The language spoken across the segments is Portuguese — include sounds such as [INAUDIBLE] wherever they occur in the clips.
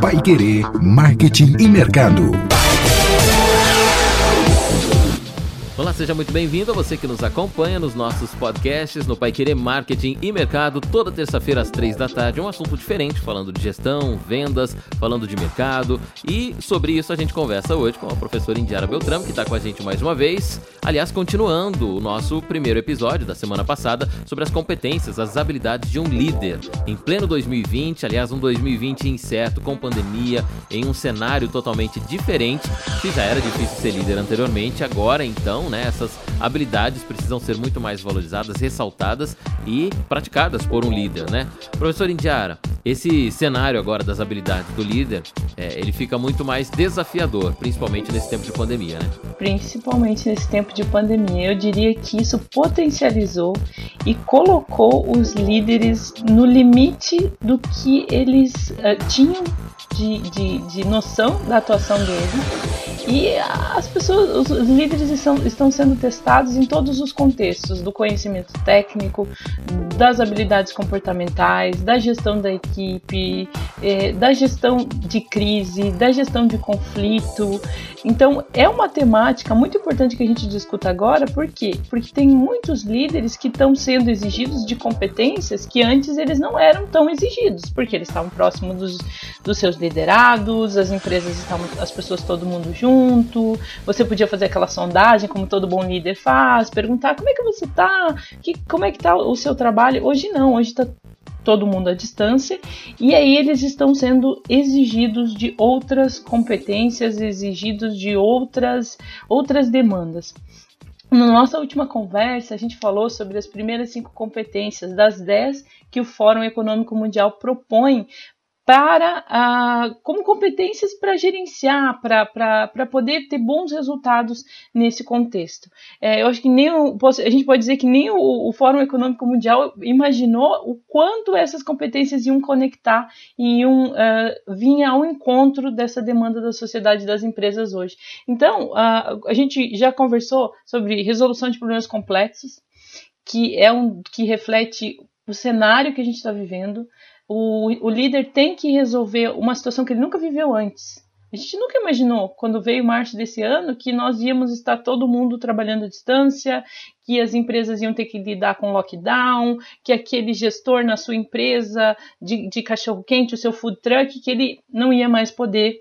Pai Querer Marketing e Mercado. Olá, seja muito bem-vindo a você que nos acompanha nos nossos podcasts no Pai Querer Marketing e Mercado, toda terça-feira às três da tarde, um assunto diferente, falando de gestão, vendas, falando de mercado e sobre isso a gente conversa hoje com a professora Indiara Beltrame, que está com a gente mais uma vez. Aliás, continuando o nosso primeiro episódio da semana passada sobre as competências, as habilidades de um líder em pleno 2020, aliás, um 2020 incerto, com pandemia, em um cenário totalmente diferente, que já era difícil ser líder anteriormente, agora então né? Essas habilidades precisam ser muito mais valorizadas, ressaltadas e praticadas por um líder, né? Professor Indiara, esse cenário agora das habilidades do líder, é, ele fica muito mais desafiador, principalmente nesse tempo de pandemia, né? Principalmente nesse tempo de pandemia, eu diria que isso potencializou e colocou os líderes no limite do que eles uh, tinham de, de, de noção da atuação deles e as pessoas, os líderes estão, estão sendo testados em todos os contextos, do conhecimento técnico, das habilidades comportamentais, da gestão da equipe, eh, da gestão de crise, da gestão de conflito. Então, é uma temática muito importante que a gente discuta agora, por quê? Porque tem muitos líderes que estão sendo exigidos de competências que antes eles não eram tão exigidos, porque eles estavam próximos dos, dos seus liderados, as empresas estavam, as pessoas, todo mundo junto você podia fazer aquela sondagem, como todo bom líder faz, perguntar como é que você tá, que, como é que tá o seu trabalho. Hoje não, hoje está todo mundo à distância, e aí eles estão sendo exigidos de outras competências, exigidos de outras, outras demandas. Na nossa última conversa, a gente falou sobre as primeiras cinco competências das dez que o Fórum Econômico Mundial propõe para ah, como competências para gerenciar, para poder ter bons resultados nesse contexto. É, eu acho que nem o, a gente pode dizer que nem o, o, Fórum Econômico Mundial imaginou o quanto essas competências iam conectar e iam uh, vir ao encontro dessa demanda da sociedade das empresas hoje. Então, uh, a gente já conversou sobre resolução de problemas complexos, que é um que reflete o cenário que a gente está vivendo, o, o líder tem que resolver uma situação que ele nunca viveu antes. A gente nunca imaginou, quando veio março desse ano, que nós íamos estar todo mundo trabalhando à distância, que as empresas iam ter que lidar com lockdown, que aquele gestor na sua empresa de, de cachorro-quente, o seu food truck, que ele não ia mais poder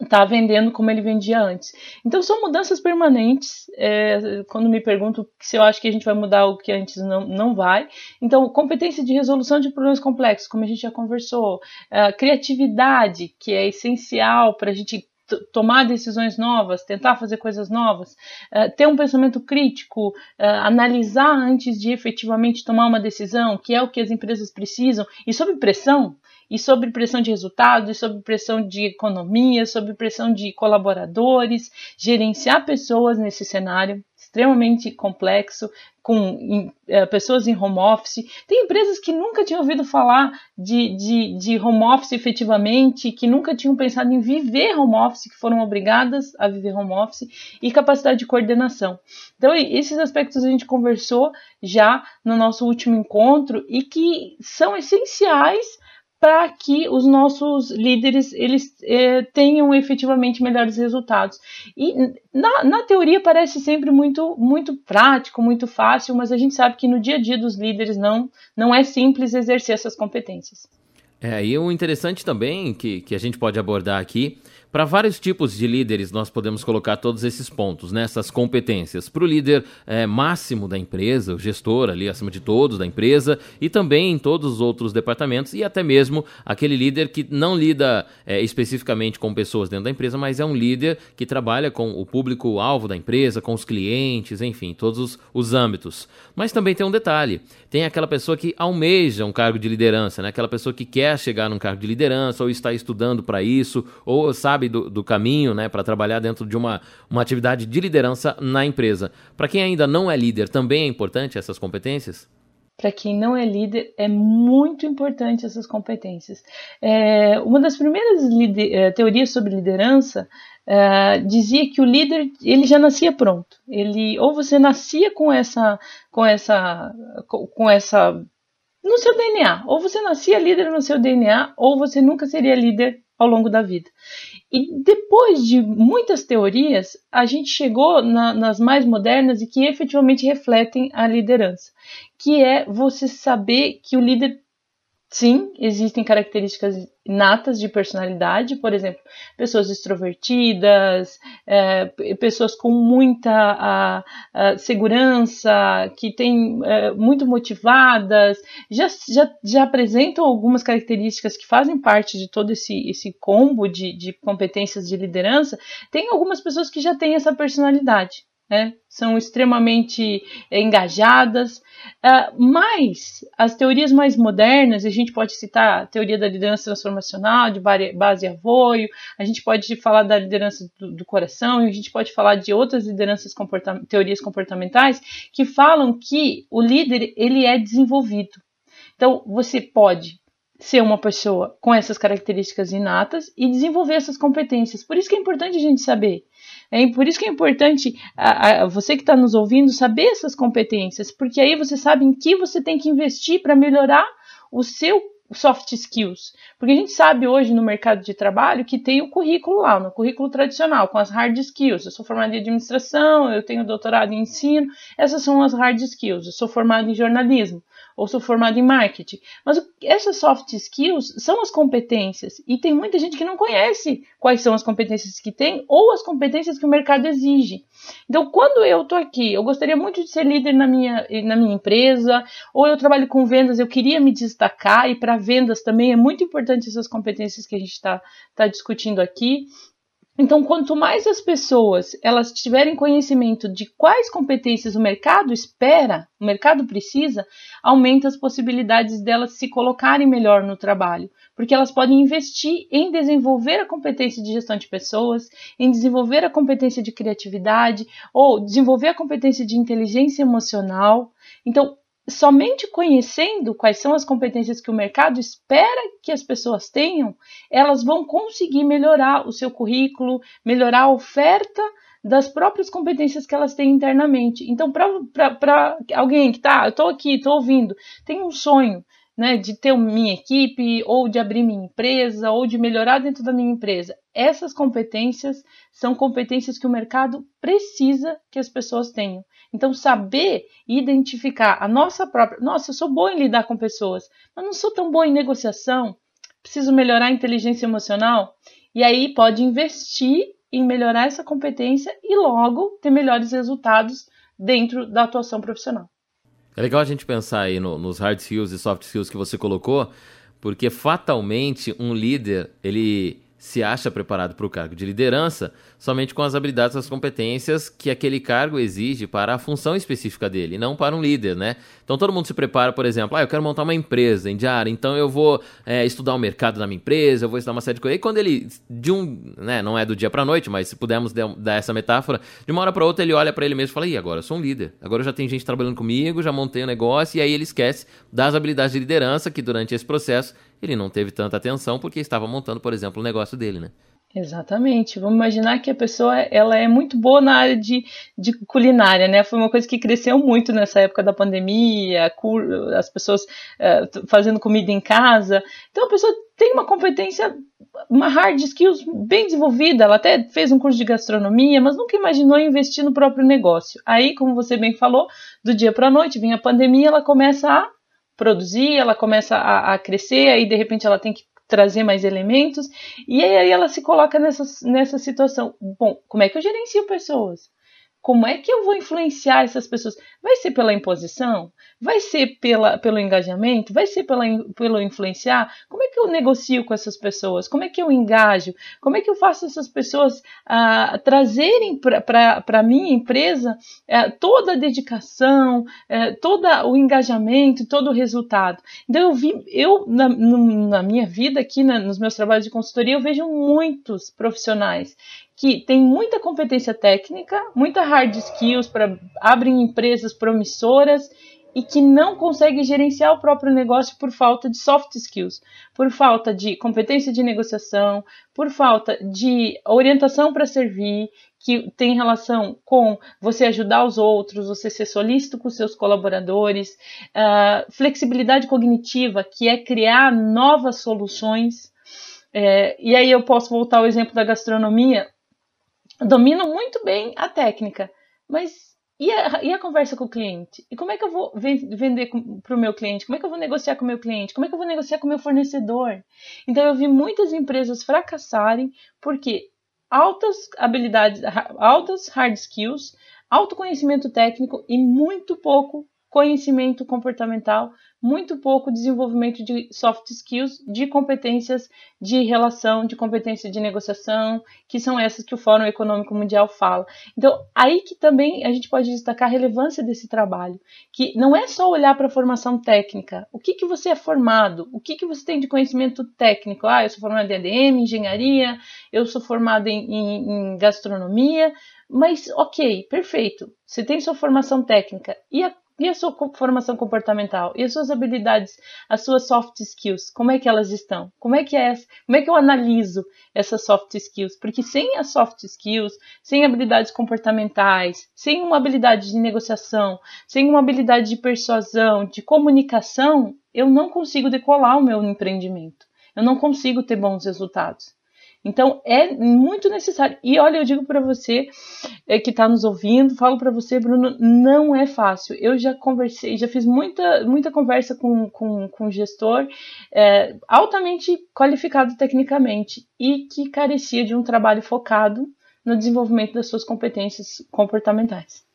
está vendendo como ele vendia antes. Então são mudanças permanentes. É, quando me pergunto se eu acho que a gente vai mudar o que antes não, não vai. Então, competência de resolução de problemas complexos, como a gente já conversou, é, criatividade, que é essencial para a gente tomar decisões novas, tentar fazer coisas novas, uh, ter um pensamento crítico, uh, analisar antes de efetivamente tomar uma decisão, que é o que as empresas precisam, e sob pressão, e sob pressão de resultados, e sob pressão de economia, sob pressão de colaboradores, gerenciar pessoas nesse cenário extremamente complexo, com em, é, pessoas em home office. Tem empresas que nunca tinham ouvido falar de, de, de, home office efetivamente, que nunca tinham pensado em viver home office, que foram obrigadas a viver home office, e capacidade de coordenação. Então, esses aspectos a gente conversou já no nosso último encontro e que são essenciais para que os nossos líderes eles é, tenham efetivamente melhores resultados. E na, na, teoria parece sempre muito, muito prático, muito fácil, mas a gente sabe que no dia a dia dos líderes não, não é simples exercer essas competências. É, e o interessante também que, que a gente pode abordar aqui para vários tipos de líderes, nós podemos colocar todos esses pontos, né, essas competências. Para o líder é, máximo da empresa, o gestor ali acima de todos da empresa, e também em todos os outros departamentos, e até mesmo aquele líder que não lida é, especificamente com pessoas dentro da empresa, mas é um líder que trabalha com o público-alvo da empresa, com os clientes, enfim, todos os, os âmbitos. Mas também tem um detalhe: tem aquela pessoa que almeja um cargo de liderança, né, aquela pessoa que quer chegar num cargo de liderança, ou está estudando para isso, ou sabe sabe do, do caminho né, para trabalhar dentro de uma, uma atividade de liderança na empresa. Para quem ainda não é líder, também é importante essas competências? Para quem não é líder, é muito importante essas competências. É, uma das primeiras é, teorias sobre liderança é, dizia que o líder ele já nascia pronto. Ele ou você nascia com essa com essa com essa no seu DNA. Ou você nascia líder no seu DNA, ou você nunca seria líder ao longo da vida. E depois de muitas teorias, a gente chegou na, nas mais modernas e que efetivamente refletem a liderança, que é você saber que o líder Sim, existem características natas de personalidade, por exemplo, pessoas extrovertidas, é, pessoas com muita a, a segurança, que têm é, muito motivadas, já, já, já apresentam algumas características que fazem parte de todo esse, esse combo de, de competências de liderança. Tem algumas pessoas que já têm essa personalidade. Né? São extremamente engajadas, uh, mas as teorias mais modernas, a gente pode citar a teoria da liderança transformacional, de base avoio, a gente pode falar da liderança do, do coração, a gente pode falar de outras lideranças, comporta teorias comportamentais, que falam que o líder ele é desenvolvido. Então, você pode ser uma pessoa com essas características inatas e desenvolver essas competências. Por isso que é importante a gente saber é por isso que é importante a, a, você que está nos ouvindo saber essas competências, porque aí você sabe em que você tem que investir para melhorar o seu soft skills. Porque a gente sabe hoje no mercado de trabalho que tem o currículo lá, no currículo tradicional, com as hard skills. Eu sou formada em administração, eu tenho doutorado em ensino, essas são as hard skills. Eu sou formada em jornalismo ou sou formado em marketing. Mas essas soft skills são as competências e tem muita gente que não conhece quais são as competências que tem ou as competências que o mercado exige. Então, quando eu estou aqui, eu gostaria muito de ser líder na minha, na minha empresa, ou eu trabalho com vendas, eu queria me destacar, e para vendas também é muito importante essas competências que a gente está tá discutindo aqui. Então, quanto mais as pessoas elas tiverem conhecimento de quais competências o mercado espera, o mercado precisa, aumenta as possibilidades delas se colocarem melhor no trabalho, porque elas podem investir em desenvolver a competência de gestão de pessoas, em desenvolver a competência de criatividade ou desenvolver a competência de inteligência emocional. Então, somente conhecendo quais são as competências que o mercado espera que as pessoas tenham, elas vão conseguir melhorar o seu currículo, melhorar a oferta das próprias competências que elas têm internamente. Então, para alguém que está, eu estou aqui, estou ouvindo, tem um sonho né, de ter minha equipe, ou de abrir minha empresa, ou de melhorar dentro da minha empresa. Essas competências são competências que o mercado precisa que as pessoas tenham. Então, saber identificar a nossa própria. Nossa, eu sou boa em lidar com pessoas, mas não sou tão boa em negociação. Preciso melhorar a inteligência emocional. E aí pode investir em melhorar essa competência e logo ter melhores resultados dentro da atuação profissional. É legal a gente pensar aí no, nos hard skills e soft skills que você colocou, porque fatalmente um líder, ele se acha preparado para o cargo de liderança somente com as habilidades e as competências que aquele cargo exige para a função específica dele, não para um líder, né? Então todo mundo se prepara, por exemplo, ah, eu quero montar uma empresa em diário, então eu vou é, estudar o mercado da minha empresa, eu vou estudar uma série de coisas. E quando ele, de um, né, não é do dia para noite, mas se pudermos dar essa metáfora, de uma hora para outra ele olha para ele mesmo e fala, e agora eu sou um líder, agora já tem gente trabalhando comigo, já montei um negócio, e aí ele esquece das habilidades de liderança que durante esse processo ele não teve tanta atenção porque estava montando, por exemplo, o negócio dele, né? Exatamente. Vamos imaginar que a pessoa ela é muito boa na área de, de culinária, né? Foi uma coisa que cresceu muito nessa época da pandemia, as pessoas uh, fazendo comida em casa. Então a pessoa tem uma competência, uma hard skills bem desenvolvida. Ela até fez um curso de gastronomia, mas nunca imaginou investir no próprio negócio. Aí, como você bem falou, do dia para a noite vem a pandemia, ela começa a produzir, ela começa a, a crescer, aí de repente ela tem que trazer mais elementos, e aí ela se coloca nessa, nessa situação. Bom, como é que eu gerencio pessoas? Como é que eu vou influenciar essas pessoas? Vai ser pela imposição? Vai ser pela, pelo engajamento? Vai ser pela, pelo influenciar? Como é que eu negocio com essas pessoas? Como é que eu engajo? Como é que eu faço essas pessoas ah, trazerem para a minha empresa eh, toda a dedicação, eh, todo o engajamento, todo o resultado? Então, eu vi, eu, na, na minha vida aqui, na, nos meus trabalhos de consultoria, eu vejo muitos profissionais que tem muita competência técnica, muita hard skills para abrem empresas promissoras e que não consegue gerenciar o próprio negócio por falta de soft skills, por falta de competência de negociação, por falta de orientação para servir, que tem relação com você ajudar os outros, você ser solícito com seus colaboradores, uh, flexibilidade cognitiva, que é criar novas soluções. É, e aí eu posso voltar ao exemplo da gastronomia. Domino muito bem a técnica, mas e a, e a, conversa com o cliente? E como é que eu vou vender para o meu cliente? Como é que eu vou negociar com o meu cliente? Como é que eu vou negociar com o meu fornecedor? Então eu vi muitas empresas fracassarem porque altas habilidades, altas hard skills, autoconhecimento técnico e muito pouco conhecimento comportamental, muito pouco desenvolvimento de soft skills, de competências de relação, de competência de negociação, que são essas que o Fórum Econômico Mundial fala. Então, aí que também a gente pode destacar a relevância desse trabalho, que não é só olhar para a formação técnica, o que, que você é formado, o que, que você tem de conhecimento técnico. Ah, eu sou formado em ADM, engenharia, eu sou formado em, em, em gastronomia, mas ok, perfeito. Você tem sua formação técnica e a e a sua formação comportamental? E as suas habilidades, as suas soft skills? Como é que elas estão? Como é que é, como é que eu analiso essas soft skills? Porque sem as soft skills, sem habilidades comportamentais, sem uma habilidade de negociação, sem uma habilidade de persuasão, de comunicação, eu não consigo decolar o meu empreendimento. Eu não consigo ter bons resultados. Então é muito necessário. E olha, eu digo para você é, que está nos ouvindo, falo para você, Bruno, não é fácil. Eu já conversei, já fiz muita, muita conversa com, com, com gestor é, altamente qualificado tecnicamente e que carecia de um trabalho focado no desenvolvimento das suas competências comportamentais.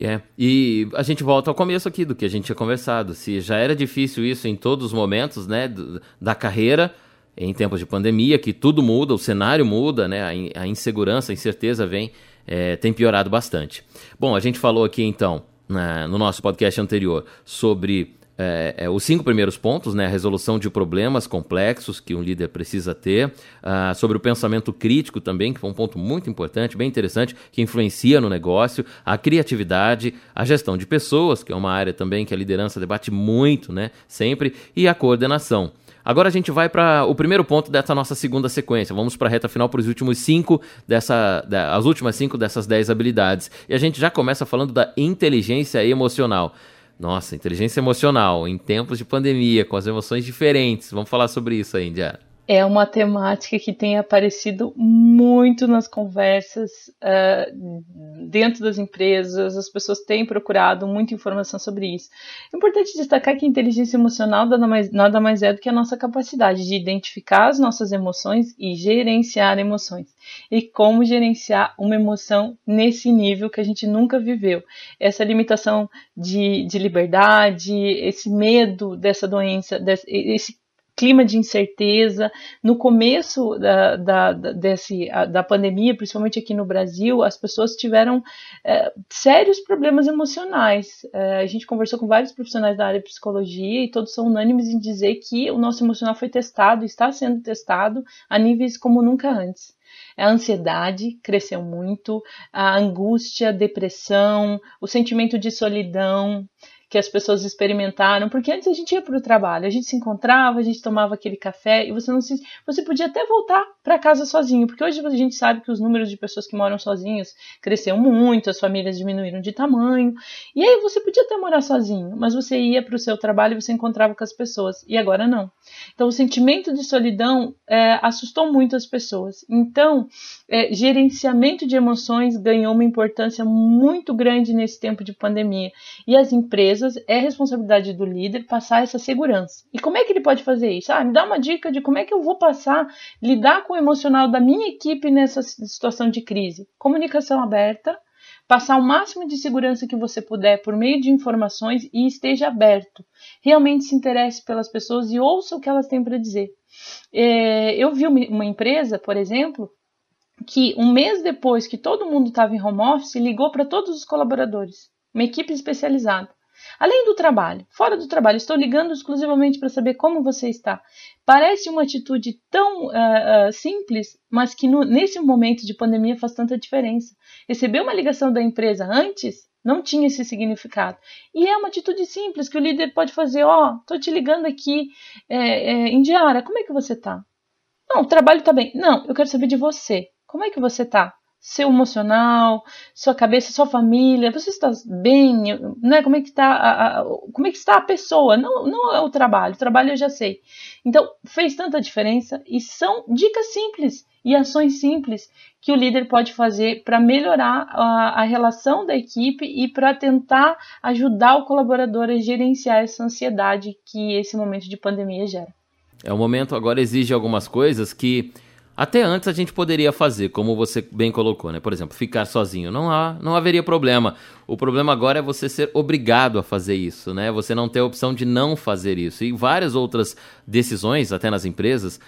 É, e a gente volta ao começo aqui do que a gente tinha conversado. Se já era difícil isso em todos os momentos né, da carreira, em tempos de pandemia, que tudo muda, o cenário muda, né? A, insegurança, a incerteza vem, é, tem piorado bastante. Bom, a gente falou aqui então, na, no nosso podcast anterior, sobre é, é, os cinco primeiros pontos, né, a resolução de problemas complexos que um líder precisa ter, uh, sobre o pensamento crítico também, que foi um ponto muito importante, bem interessante, que influencia no negócio, a criatividade, a gestão de pessoas, que é uma área também que a liderança debate muito, né, sempre, e a coordenação. Agora a gente vai para o primeiro ponto dessa nossa segunda sequência. Vamos para a reta final para os últimos cinco dessa, da, as últimas cinco dessas dez habilidades. E a gente já começa falando da inteligência emocional. Nossa, inteligência emocional em tempos de pandemia, com as emoções diferentes. Vamos falar sobre isso aí, Indiana é uma temática que tem aparecido muito nas conversas uh, dentro das empresas, as pessoas têm procurado muita informação sobre isso. É importante destacar que a inteligência emocional nada mais, nada mais é do que a nossa capacidade de identificar as nossas emoções e gerenciar emoções. E como gerenciar uma emoção nesse nível que a gente nunca viveu. Essa limitação de, de liberdade, esse medo dessa doença, desse, esse clima de incerteza. No começo da, da, desse, da pandemia, principalmente aqui no Brasil, as pessoas tiveram é, sérios problemas emocionais. É, a gente conversou com vários profissionais da área de psicologia e todos são unânimes em dizer que o nosso emocional foi testado, está sendo testado a níveis como nunca antes. A ansiedade cresceu muito, a angústia, a depressão, o sentimento de solidão, que as pessoas experimentaram, porque antes a gente ia para o trabalho, a gente se encontrava, a gente tomava aquele café e você não se, você podia até voltar para casa sozinho, porque hoje a gente sabe que os números de pessoas que moram sozinhas cresceu muito, as famílias diminuíram de tamanho, e aí você podia até morar sozinho, mas você ia para o seu trabalho e você encontrava com as pessoas, e agora não. Então o sentimento de solidão é, assustou muito as pessoas. Então é, gerenciamento de emoções ganhou uma importância muito grande nesse tempo de pandemia, e as empresas é responsabilidade do líder passar essa segurança. E como é que ele pode fazer isso? Ah, me dá uma dica de como é que eu vou passar, lidar com o emocional da minha equipe nessa situação de crise. Comunicação aberta, passar o máximo de segurança que você puder por meio de informações e esteja aberto. Realmente se interesse pelas pessoas e ouça o que elas têm para dizer. É, eu vi uma empresa, por exemplo, que um mês depois que todo mundo estava em home office, ligou para todos os colaboradores, uma equipe especializada. Além do trabalho, fora do trabalho, estou ligando exclusivamente para saber como você está. Parece uma atitude tão uh, uh, simples, mas que no, nesse momento de pandemia faz tanta diferença. Receber uma ligação da empresa antes não tinha esse significado. E é uma atitude simples que o líder pode fazer: ó, oh, te ligando aqui, é, é, Indiara, como é que você tá? Não, o trabalho tá bem. Não, eu quero saber de você. Como é que você tá? Seu emocional, sua cabeça, sua família, você está bem, né? Como é que está a, a, como é que está a pessoa? Não, não é o trabalho, o trabalho eu já sei. Então fez tanta diferença e são dicas simples e ações simples que o líder pode fazer para melhorar a, a, relação da equipe e para tentar ajudar o colaborador a gerenciar essa ansiedade que esse momento de pandemia gera. É o momento agora exige algumas coisas que até antes a gente poderia fazer, como você bem colocou, né? Por exemplo, ficar sozinho. Não, há, não haveria problema. O problema agora é você ser obrigado a fazer isso, né? Você não ter a opção de não fazer isso. E várias outras decisões, até nas empresas,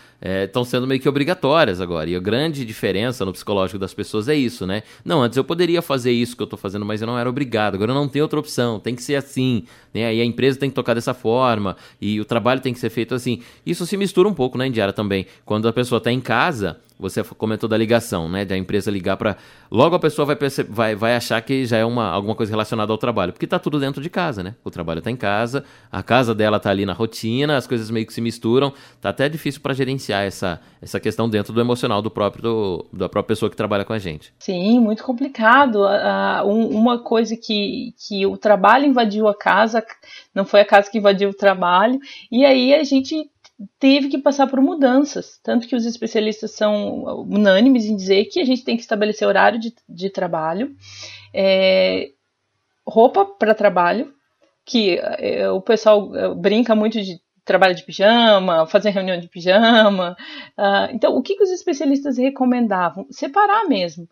estão é, sendo meio que obrigatórias agora. E a grande diferença no psicológico das pessoas é isso, né? Não, antes eu poderia fazer isso que eu estou fazendo, mas eu não era obrigado. Agora eu não tenho outra opção. Tem que ser assim, né? E a empresa tem que tocar dessa forma. E o trabalho tem que ser feito assim. Isso se mistura um pouco na né, Indiara também. Quando a pessoa está em casa você comentou da ligação, né? Da empresa ligar para. Logo a pessoa vai, perceber, vai, vai achar que já é uma, alguma coisa relacionada ao trabalho, porque está tudo dentro de casa, né? O trabalho está em casa, a casa dela está ali na rotina, as coisas meio que se misturam. Tá até difícil para gerenciar essa, essa questão dentro do emocional do próprio do, da própria pessoa que trabalha com a gente. Sim, muito complicado. Uh, uma coisa que, que o trabalho invadiu a casa, não foi a casa que invadiu o trabalho, e aí a gente teve que passar por mudanças. Tanto que os especialistas são unânimes em dizer que a gente tem que estabelecer horário de, de trabalho, é, roupa para trabalho, que é, o pessoal é, brinca muito de trabalho de pijama, fazer reunião de pijama. Uh, então, o que, que os especialistas recomendavam? Separar mesmo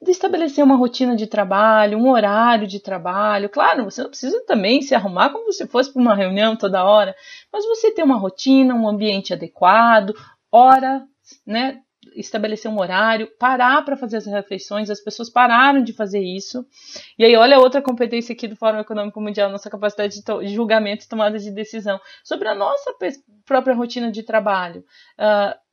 de estabelecer uma rotina de trabalho, um horário de trabalho. Claro, você não precisa também se arrumar como se fosse para uma reunião toda hora, mas você ter uma rotina, um ambiente adequado, hora, né? Estabelecer um horário, parar para fazer as refeições, as pessoas pararam de fazer isso. E aí, olha outra competência aqui do Fórum Econômico Mundial, nossa capacidade de, julgamento e tomada de decisão sobre a nossa própria rotina de trabalho. Uh,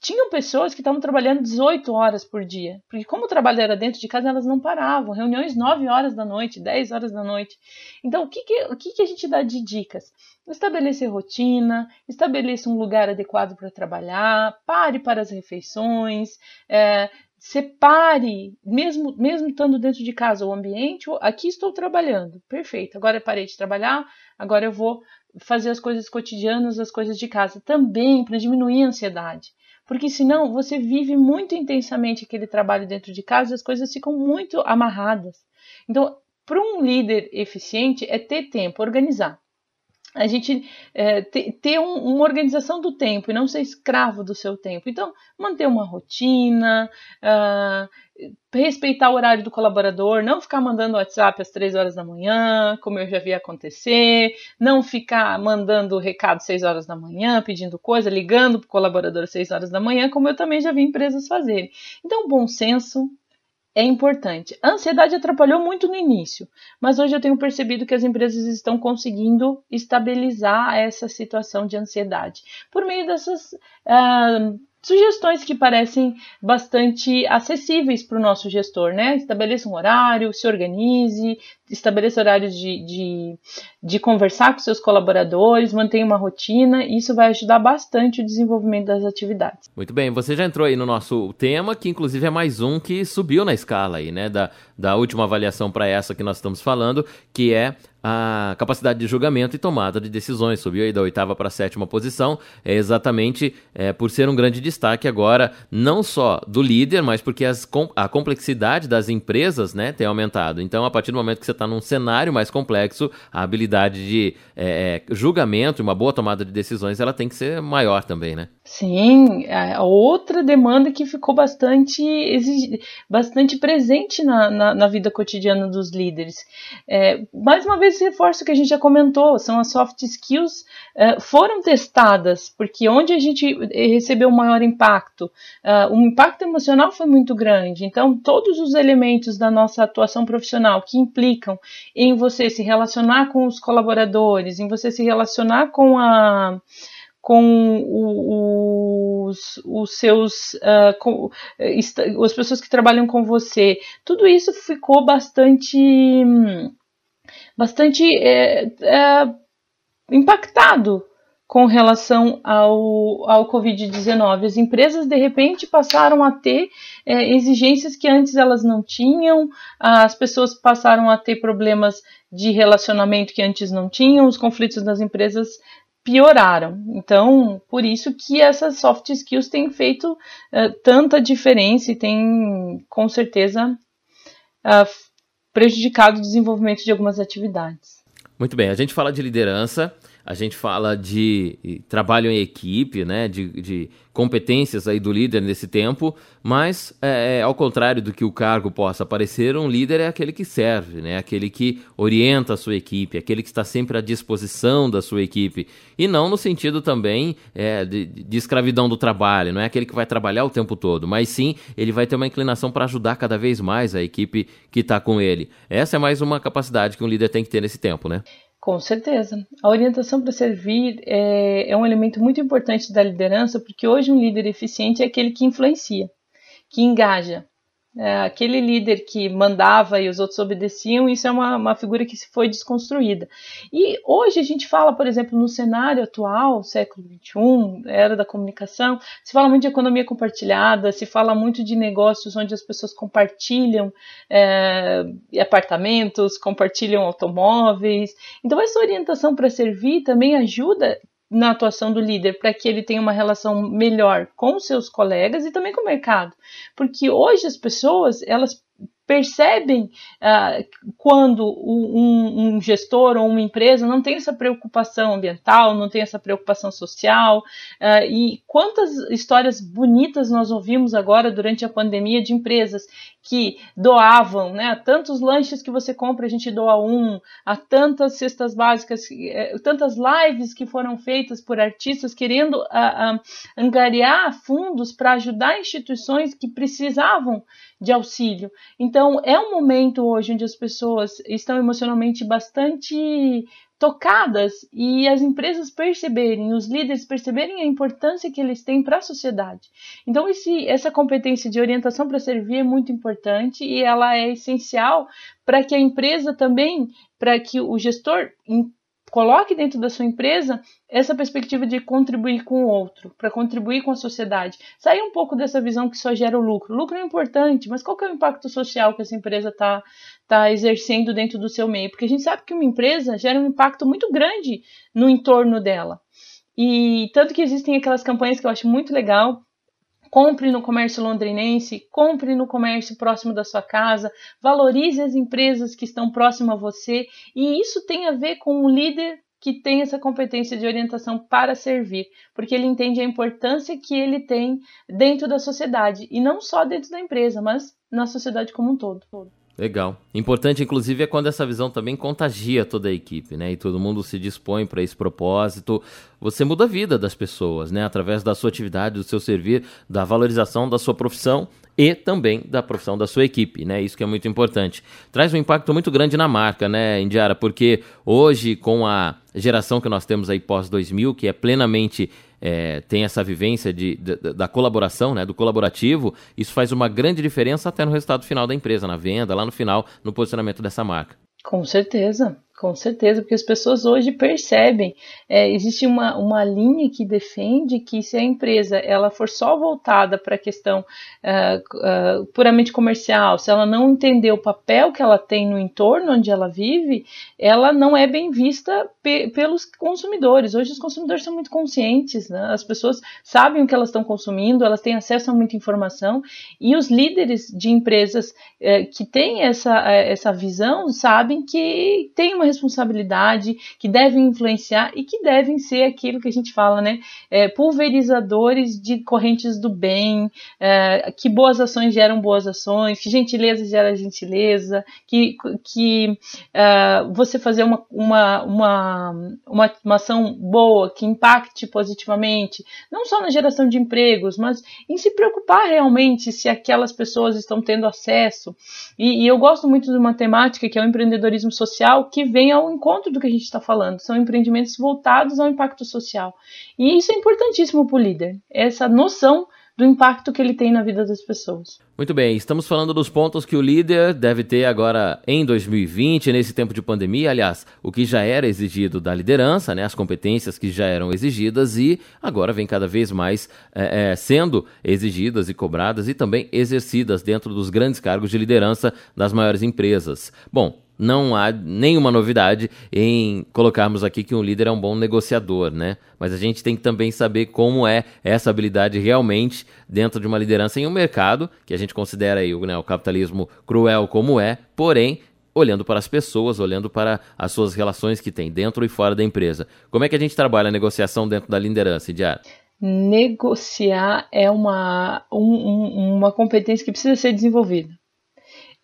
tinham pessoas que estavam trabalhando 18 horas por dia, porque como o trabalho era dentro de casa, elas não paravam, reuniões 9 horas da noite, 10 horas da noite. Então, o que, que, o que, que a gente dá de dicas? Estabelecer rotina, estabeleça um lugar adequado para trabalhar, pare para as refeições, é, separe, mesmo, mesmo estando dentro de casa, o ambiente, aqui estou trabalhando, perfeito, agora parei de trabalhar, agora eu vou fazer as coisas cotidianas, as coisas de casa, também para diminuir a ansiedade porque senão você vive muito intensamente aquele trabalho dentro de casa e as coisas ficam muito amarradas. Então, para um líder eficiente é ter tempo, organizar. A gente é, ter, um, uma organização do tempo e não ser escravo do seu tempo. Então, manter uma rotina, uh, respeitar o horário do colaborador, não ficar mandando WhatsApp às três horas da manhã, como eu já vi acontecer, não ficar mandando recado às 6 horas da manhã, pedindo coisa, ligando para o colaborador às 6 horas da manhã, como eu também já vi empresas fazerem. Então, bom senso é importante. A ansiedade atrapalhou muito no início, mas hoje eu tenho percebido que as empresas estão conseguindo estabilizar essa situação de ansiedade por meio dessas. Uh, sugestões que parecem bastante acessíveis para o nosso gestor, né? Estabeleça um horário, se organize, estabeleça horários de, de, de, conversar com seus colaboradores, mantenha uma rotina, e isso vai ajudar bastante o desenvolvimento das atividades. Muito bem, você já entrou aí no nosso tema, que inclusive é mais um que subiu na escala aí, né? Da, da última avaliação para essa que nós estamos falando, que é a capacidade de julgamento e tomada de decisões. Subiu aí da oitava para a sétima posição, é exatamente é, por ser um grande destaque agora, não só do líder, mas porque as, a complexidade das empresas né, tem aumentado. Então, a partir do momento que você está num cenário mais complexo, a habilidade de é, é, julgamento e uma boa tomada de decisões ela tem que ser maior também, né? Sim, a outra demanda que ficou bastante, bastante presente na, na, na vida cotidiana dos líderes. É, mais uma vez, reforço que a gente já comentou, são as soft skills, uh, foram testadas, porque onde a gente recebeu um maior impacto, uh, o impacto emocional foi muito grande. Então, todos os elementos da nossa atuação profissional que implicam em você se relacionar com os colaboradores, em você se relacionar com a com os, os seus uh, com, as pessoas que trabalham com você, tudo isso ficou bastante bastante é, é, impactado com relação ao, ao Covid-19. As empresas, de repente, passaram a ter é, exigências que antes elas não tinham, as pessoas passaram a ter problemas de relacionamento que antes não tinham, os conflitos das empresas pioraram. Então, por isso que essas soft skills têm feito uh, tanta diferença e têm, com certeza, uh, prejudicado o desenvolvimento de algumas atividades. Muito bem, a gente fala de liderança, a gente fala de trabalho em equipe, né, de, de competências aí do líder nesse tempo, mas é, é, ao contrário do que o cargo possa parecer, um líder é aquele que serve, né, aquele que orienta a sua equipe, aquele que está sempre à disposição da sua equipe, e não no sentido também é, de, de escravidão do trabalho, não é aquele que vai trabalhar o tempo todo, mas sim ele vai ter uma inclinação para ajudar cada vez mais a equipe que está com ele. Essa é mais uma capacidade que um líder tem que ter nesse tempo, né? Com certeza. A orientação para servir é, é, um elemento muito importante da liderança, porque hoje um líder eficiente é aquele que influencia, que engaja, é, aquele líder que mandava e os outros obedeciam, isso é uma, uma figura que se foi desconstruída. E hoje a gente fala, por exemplo, no cenário atual, século XXI, era da comunicação, se fala muito de economia compartilhada, se fala muito de negócios onde as pessoas compartilham é, apartamentos, compartilham automóveis. Então, essa orientação para servir também ajuda na atuação do líder para que ele tenha uma relação melhor com seus colegas e também com o mercado. Porque hoje as pessoas, elas percebem uh, quando um, um, gestor ou uma empresa não tem essa preocupação ambiental, não tem essa preocupação social. Uh, e quantas histórias bonitas nós ouvimos agora durante a pandemia de empresas que doavam, né? Tantos lanches que você compra, a gente doa um, a tantas cestas básicas, eh, tantas lives que foram feitas por artistas querendo uh, angariar fundos para ajudar instituições que precisavam de auxílio. Então, é um momento hoje onde as pessoas estão emocionalmente bastante tocadas e as empresas perceberem, os líderes perceberem a importância que eles têm para a sociedade. Então, esse, essa competência de orientação para servir é muito importante e ela é essencial para que a empresa também, para que o gestor coloque dentro da sua empresa essa perspectiva de contribuir com o outro, para contribuir com a sociedade. Sair um pouco dessa visão que só gera o lucro. Lucro é importante, mas qual é o impacto social que essa empresa está tá exercendo dentro do seu meio? Porque a gente sabe que uma empresa gera um impacto muito grande no entorno dela. E tanto que existem aquelas campanhas que eu acho muito legal, compre no comércio londrinense, compre no comércio próximo da sua casa, valorize as empresas que estão próximas a você, e isso tem a ver com o líder que tem essa competência de orientação para servir, porque ele entende a importância que ele tem dentro da sociedade, e não só dentro da empresa, mas na sociedade como um todo. Legal. Importante, inclusive, é quando essa visão também contagia toda a equipe, né? E todo mundo se dispõe para esse propósito. Você muda a vida das pessoas, né? Através da sua atividade, do seu servir, da valorização da sua profissão e também da profissão da sua equipe, né? Isso que é muito importante. Traz um impacto muito grande na marca, né, Indiara? Porque hoje, com a geração que nós temos aí pós 2000, que é plenamente é, tem essa vivência de, de, da colaboração, né, do colaborativo, isso faz uma grande diferença até no resultado final da empresa, na venda, lá no final, no posicionamento dessa marca. Com certeza, com certeza, porque as pessoas hoje percebem, é, existe uma, uma linha que defende que se a empresa ela for só voltada para a questão uh, uh, puramente comercial, se ela não entender o papel que ela tem no entorno onde ela vive, ela não é bem vista pe pelos consumidores. Hoje os consumidores são muito conscientes, né? as pessoas sabem o que elas estão consumindo, elas têm acesso a muita informação e os líderes de empresas uh, que têm essa, essa visão sabem que tem uma responsabilidade, que devem influenciar e que devem ser aquilo que a gente fala, né? É, pulverizadores de correntes do bem, é, que boas ações geram boas ações, que gentileza gera gentileza, que, que é, você fazer uma, uma, uma, uma, uma ação boa, que impacte positivamente, não só na geração de empregos, mas em se preocupar realmente se aquelas pessoas estão tendo acesso. E, e eu gosto muito de uma temática que é o empreendedorismo social, que vem vem ao encontro do que a gente está falando. São empreendimentos voltados ao impacto social. E isso é importantíssimo para o líder, essa noção do impacto que ele tem na vida das pessoas. Muito bem, estamos falando dos pontos que o líder deve ter agora em 2020, nesse tempo de pandemia. Aliás, o que já era exigido da liderança, né, as competências que já eram exigidas e agora vem cada vez mais é, é, sendo exigidas e cobradas e também exercidas dentro dos grandes cargos de liderança das maiores empresas. Bom, não há nenhuma novidade em colocarmos aqui que um líder é um bom negociador, né? Mas a gente tem que também saber como é essa habilidade realmente dentro de uma liderança em um mercado que a gente considera aí, né, o capitalismo cruel como é, porém olhando para as pessoas, olhando para as suas relações que tem dentro e fora da empresa. Como é que a gente trabalha a negociação dentro da liderança, Idiara? Negociar é uma, um, uma competência que precisa ser desenvolvida.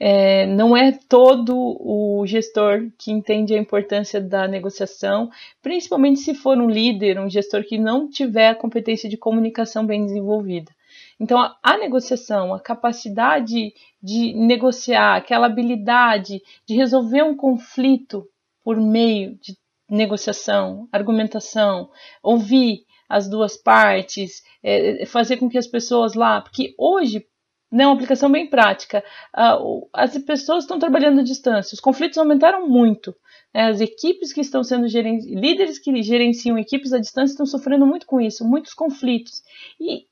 É, não é todo o gestor que entende a importância da negociação, principalmente se for um líder, um gestor que não tiver a competência de comunicação bem desenvolvida. Então, a, a negociação, a capacidade de negociar, aquela habilidade de resolver um conflito por meio de negociação, argumentação, ouvir as duas partes, é, fazer com que as pessoas lá, porque hoje né, uma aplicação bem prática. Uh, as pessoas estão trabalhando à distância, os conflitos aumentaram muito. Né, as equipes que estão sendo gerenciadas, líderes que gerenciam equipes à distância estão sofrendo muito com isso, muitos conflitos. E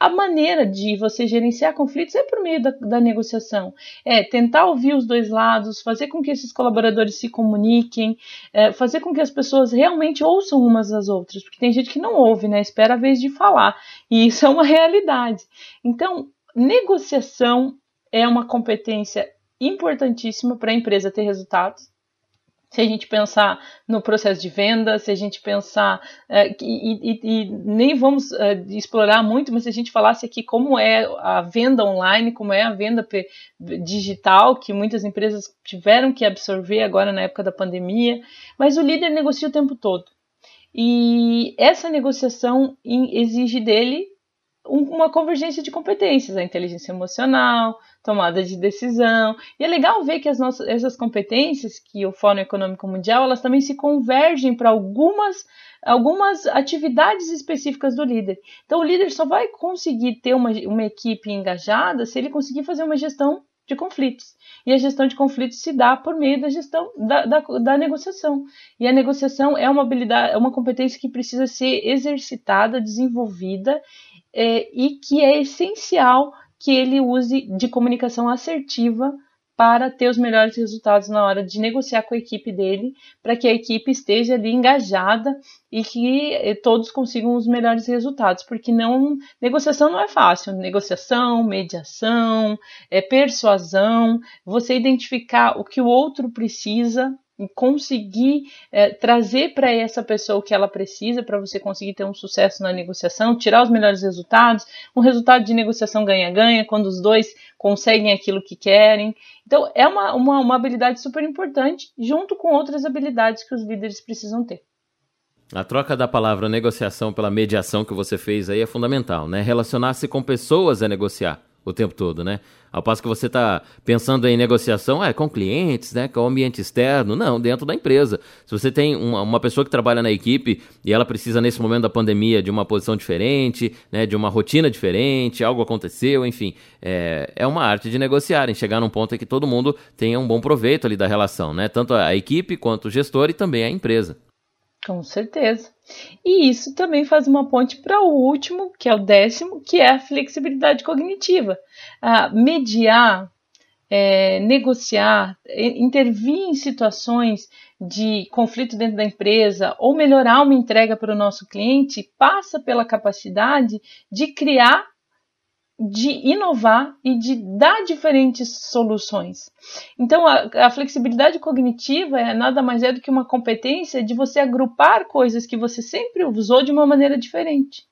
a maneira de você gerenciar conflitos é por meio da, da, negociação. É tentar ouvir os dois lados, fazer com que esses colaboradores se comuniquem, é, fazer com que as pessoas realmente ouçam umas às outras, porque tem gente que não ouve, né? Espera a vez de falar. E isso é uma [LAUGHS] realidade. Então, negociação é uma competência importantíssima para a empresa ter resultados. Se a gente pensar no processo de venda, se a gente pensar, é, e, e, e, nem vamos é, explorar muito, mas se a gente falasse aqui como é a venda online, como é a venda digital, que muitas empresas tiveram que absorver agora na época da pandemia, mas o líder negocia o tempo todo. E essa negociação exige dele uma convergência de competências, a inteligência emocional, tomada de decisão. E é legal ver que as nossas, essas competências que o Fórum Econômico Mundial, elas também se convergem para algumas, algumas atividades específicas do líder. Então, o líder só vai conseguir ter uma, uma equipe engajada se ele conseguir fazer uma gestão de conflitos. E a gestão de conflitos se dá por meio da gestão da, da, da, negociação. E a negociação é uma habilidade, é uma competência que precisa ser exercitada, desenvolvida é, e que é essencial que ele use de comunicação assertiva para ter os melhores resultados na hora de negociar com a equipe dele, para que a equipe esteja ali engajada e que eh, todos consigam os melhores resultados, porque não negociação não é fácil, negociação, mediação, é persuasão, você identificar o que o outro precisa conseguir é, trazer para essa pessoa o que ela precisa para você conseguir ter um sucesso na negociação, tirar os melhores resultados, um resultado de negociação ganha-ganha, quando os dois conseguem aquilo que querem. Então, é uma, uma, uma habilidade super importante, junto com outras habilidades que os líderes precisam ter. A troca da palavra negociação pela mediação que você fez aí é fundamental, né? Relacionar-se com pessoas é negociar o tempo todo, né? Ao passo que você está pensando em negociação, é com clientes, né? Com o ambiente externo, não, dentro da empresa. Se você tem uma, uma, pessoa que trabalha na equipe e ela precisa, nesse momento da pandemia, de uma posição diferente, né? De uma rotina diferente, algo aconteceu, enfim. É, é uma arte de negociar, em chegar num ponto em que todo mundo tenha um bom proveito ali da relação, né? Tanto a equipe quanto o gestor e também a empresa. Com certeza. E isso também faz uma ponte para o último, que é o décimo, que é a flexibilidade cognitiva. Ah, mediar, é, negociar, intervir em situações de conflito dentro da empresa ou melhorar uma entrega para o nosso cliente passa pela capacidade de criar de inovar e de dar diferentes soluções. Então, a, a, flexibilidade cognitiva é nada mais é do que uma competência de você agrupar coisas que você sempre usou de uma maneira diferente.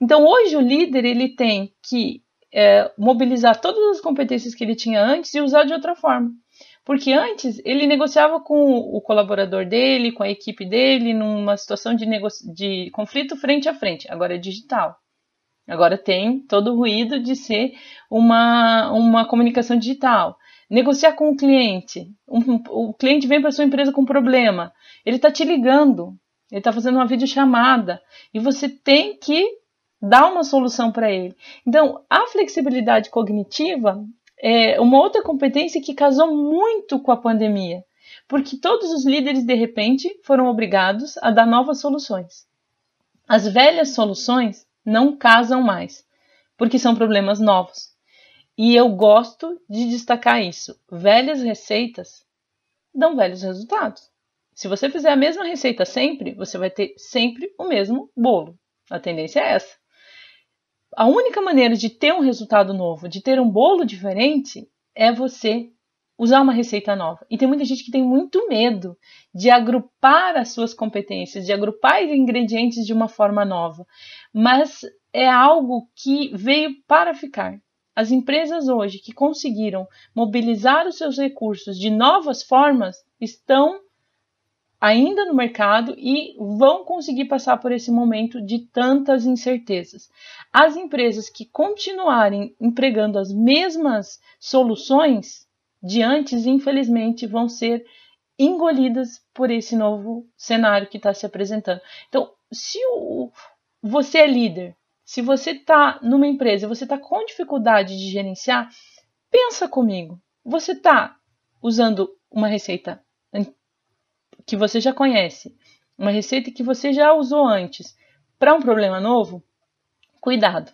Então, hoje o líder ele tem que é, mobilizar todas as competências que ele tinha antes e usar de outra forma. Porque antes ele negociava com o colaborador dele, com a equipe dele, numa situação de, de conflito frente a frente. Agora é digital. Agora tem todo o ruído de ser uma, uma comunicação digital. negociar com o cliente. Um, o cliente vem para sua empresa com problema. Ele está te ligando, ele está fazendo uma videochamada e você tem que dar uma solução para ele. Então, a flexibilidade cognitiva é uma outra competência que casou muito com a pandemia, porque todos os líderes de repente foram obrigados a dar novas soluções. As velhas soluções não casam mais, porque são problemas novos. E eu gosto de destacar isso. Velhas receitas dão velhos resultados. Se você fizer a mesma receita sempre, você vai ter sempre o mesmo bolo. A tendência é essa. A única maneira de ter um resultado novo, de ter um bolo diferente, é você usar uma receita nova. E tem muita gente que tem muito medo de agrupar as suas competências, de agrupar os ingredientes de uma forma nova. Mas é algo que veio para ficar. As empresas hoje que conseguiram mobilizar os seus recursos de novas formas estão ainda no mercado e vão conseguir passar por esse momento de tantas incertezas. As empresas que continuarem empregando as mesmas soluções de antes, infelizmente, vão ser engolidas por esse novo cenário que está se apresentando. Então, se o, você é líder se você está numa empresa você está com dificuldade de gerenciar, pensa comigo. Você está usando uma receita que você já conhece, uma receita que você já usou antes, para um problema novo? Cuidado.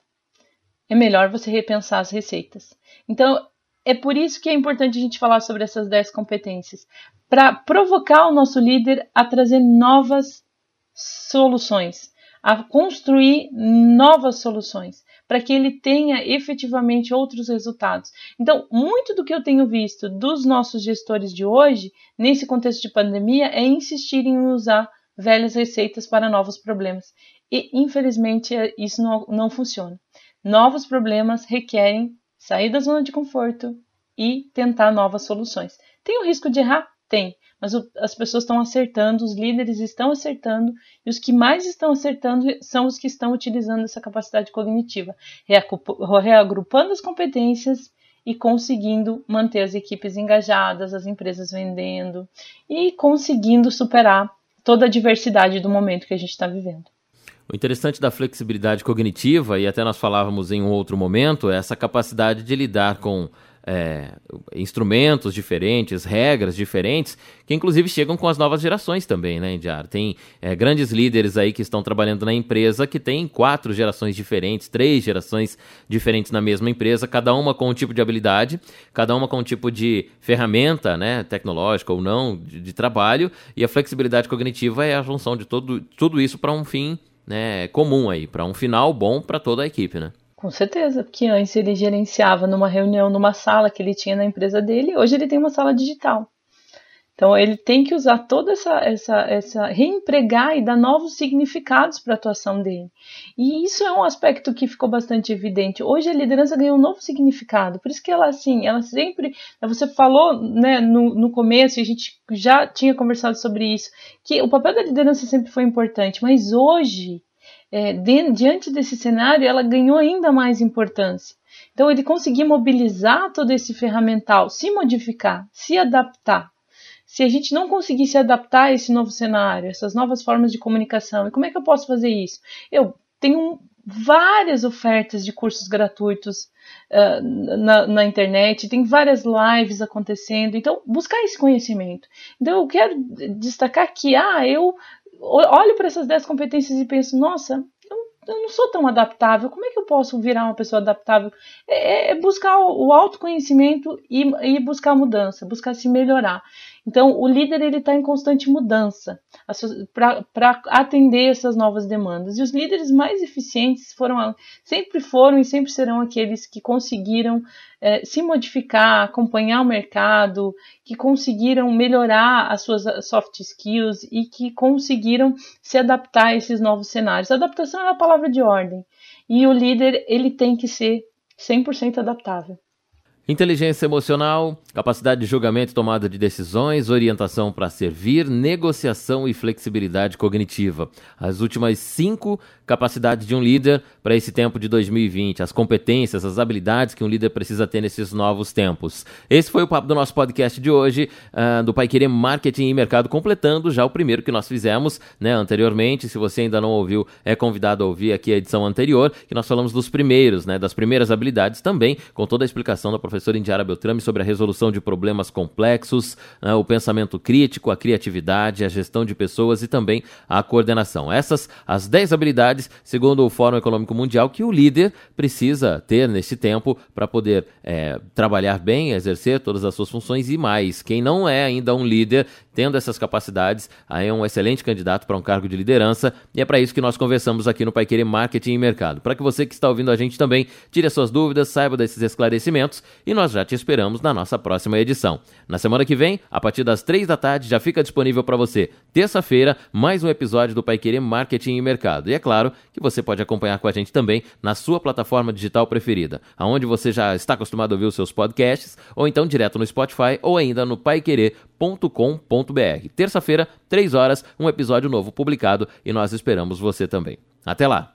É melhor você repensar as receitas. Então, é por isso que é importante a gente falar sobre essas 10 competências, para provocar o nosso líder a trazer novas soluções, a construir novas soluções, para que ele tenha efetivamente outros resultados. Então, muito do que eu tenho visto dos nossos gestores de hoje, nesse contexto de pandemia, é insistir em usar velhas receitas para novos problemas. E, infelizmente, isso não, não funciona. Novos problemas requerem sair da zona de conforto e tentar novas soluções. Tem o risco de errar? Tem mas o, as pessoas estão acertando, os líderes estão acertando, e os que mais estão acertando são os que estão utilizando essa capacidade cognitiva, reagrupando as competências e conseguindo manter as equipes engajadas, as empresas vendendo e conseguindo superar toda a diversidade do momento que a gente está vivendo. O interessante da flexibilidade cognitiva, e até nós falávamos em um outro momento, é essa capacidade de lidar com é, instrumentos diferentes, regras diferentes, que inclusive chegam com as novas gerações também, né, Indiara? Tem é, grandes líderes aí que estão trabalhando na empresa que tem quatro gerações diferentes, três gerações diferentes na mesma empresa, cada uma com um tipo de habilidade, cada uma com um tipo de ferramenta, né, tecnológica ou não, de, de trabalho, e a flexibilidade cognitiva é a junção de todo, tudo isso para um fim né, comum aí, para um final bom para toda a equipe, né? Com certeza, porque antes ele gerenciava numa reunião, numa sala que ele tinha na empresa dele, hoje ele tem uma sala digital. Então ele tem que usar toda essa, essa, essa reempregar e dar novos significados para a atuação dele. E isso é um aspecto que ficou bastante evidente. Hoje a liderança ganhou um novo significado. Por isso que ela assim, ela sempre, você falou, né, no, no começo, e a gente já tinha conversado sobre isso, que o papel da liderança sempre foi importante, mas hoje é, de, diante desse cenário, ela ganhou ainda mais importância. Então, ele conseguir mobilizar todo esse ferramental, se modificar, se adaptar. Se a gente não conseguir se adaptar a esse novo cenário, essas novas formas de comunicação, e como é que eu posso fazer isso? Eu tenho várias ofertas de cursos gratuitos uh, na, na, internet, tem várias lives acontecendo, então buscar esse conhecimento. Então eu quero destacar que ah, eu olho para essas 10 competências e penso, nossa, eu, não sou tão adaptável, como é que eu posso virar uma pessoa adaptável? É, é buscar o, autoconhecimento e buscar mudança, buscar se melhorar. Então, o líder ele está em constante mudança para atender essas novas demandas. E os líderes mais eficientes foram, sempre foram e sempre serão aqueles que conseguiram é, se modificar, acompanhar o mercado, que conseguiram melhorar as suas soft skills e que conseguiram se adaptar a esses novos cenários. adaptação é a palavra de ordem. E o líder ele tem que ser 100% adaptável. Inteligência emocional, capacidade de julgamento e tomada de decisões, orientação para servir, negociação e flexibilidade cognitiva. As últimas cinco capacidades de um líder para esse tempo de 2020, as competências, as habilidades que um líder precisa ter nesses novos tempos. Esse foi o papo do nosso podcast de hoje, uh, do Pai Querer Marketing e Mercado, completando já o primeiro que nós fizemos né, anteriormente. Se você ainda não ouviu, é convidado a ouvir aqui a edição anterior, que nós falamos dos primeiros, né, das primeiras habilidades também, com toda a explicação da professora professora Indiara Beltrame sobre a resolução de problemas complexos, né, o pensamento crítico, a criatividade, a gestão de pessoas e também a coordenação. Essas as 10 habilidades, segundo o Fórum Econômico Mundial, que o líder precisa ter nesse tempo para poder é, trabalhar bem, exercer todas as suas funções e mais. Quem não é ainda um líder, tendo essas capacidades, aí é um excelente candidato para um cargo de liderança e é para isso que nós conversamos aqui no Pai Querer Marketing e Mercado. Para que você que está ouvindo a gente também tire as suas dúvidas, saiba desses esclarecimentos e nós já te esperamos na nossa próxima edição. Na semana que vem, a partir das três da tarde, já fica disponível para você, terça-feira, mais um episódio do Pai Querer Marketing e Mercado. E é claro que você pode acompanhar com a gente também na sua plataforma digital preferida, aonde você já está acostumado a ouvir os seus podcasts, ou então direto no Spotify ou ainda no paiquerer.com.br. Terça-feira, três horas, um episódio novo publicado e nós esperamos você também. Até lá!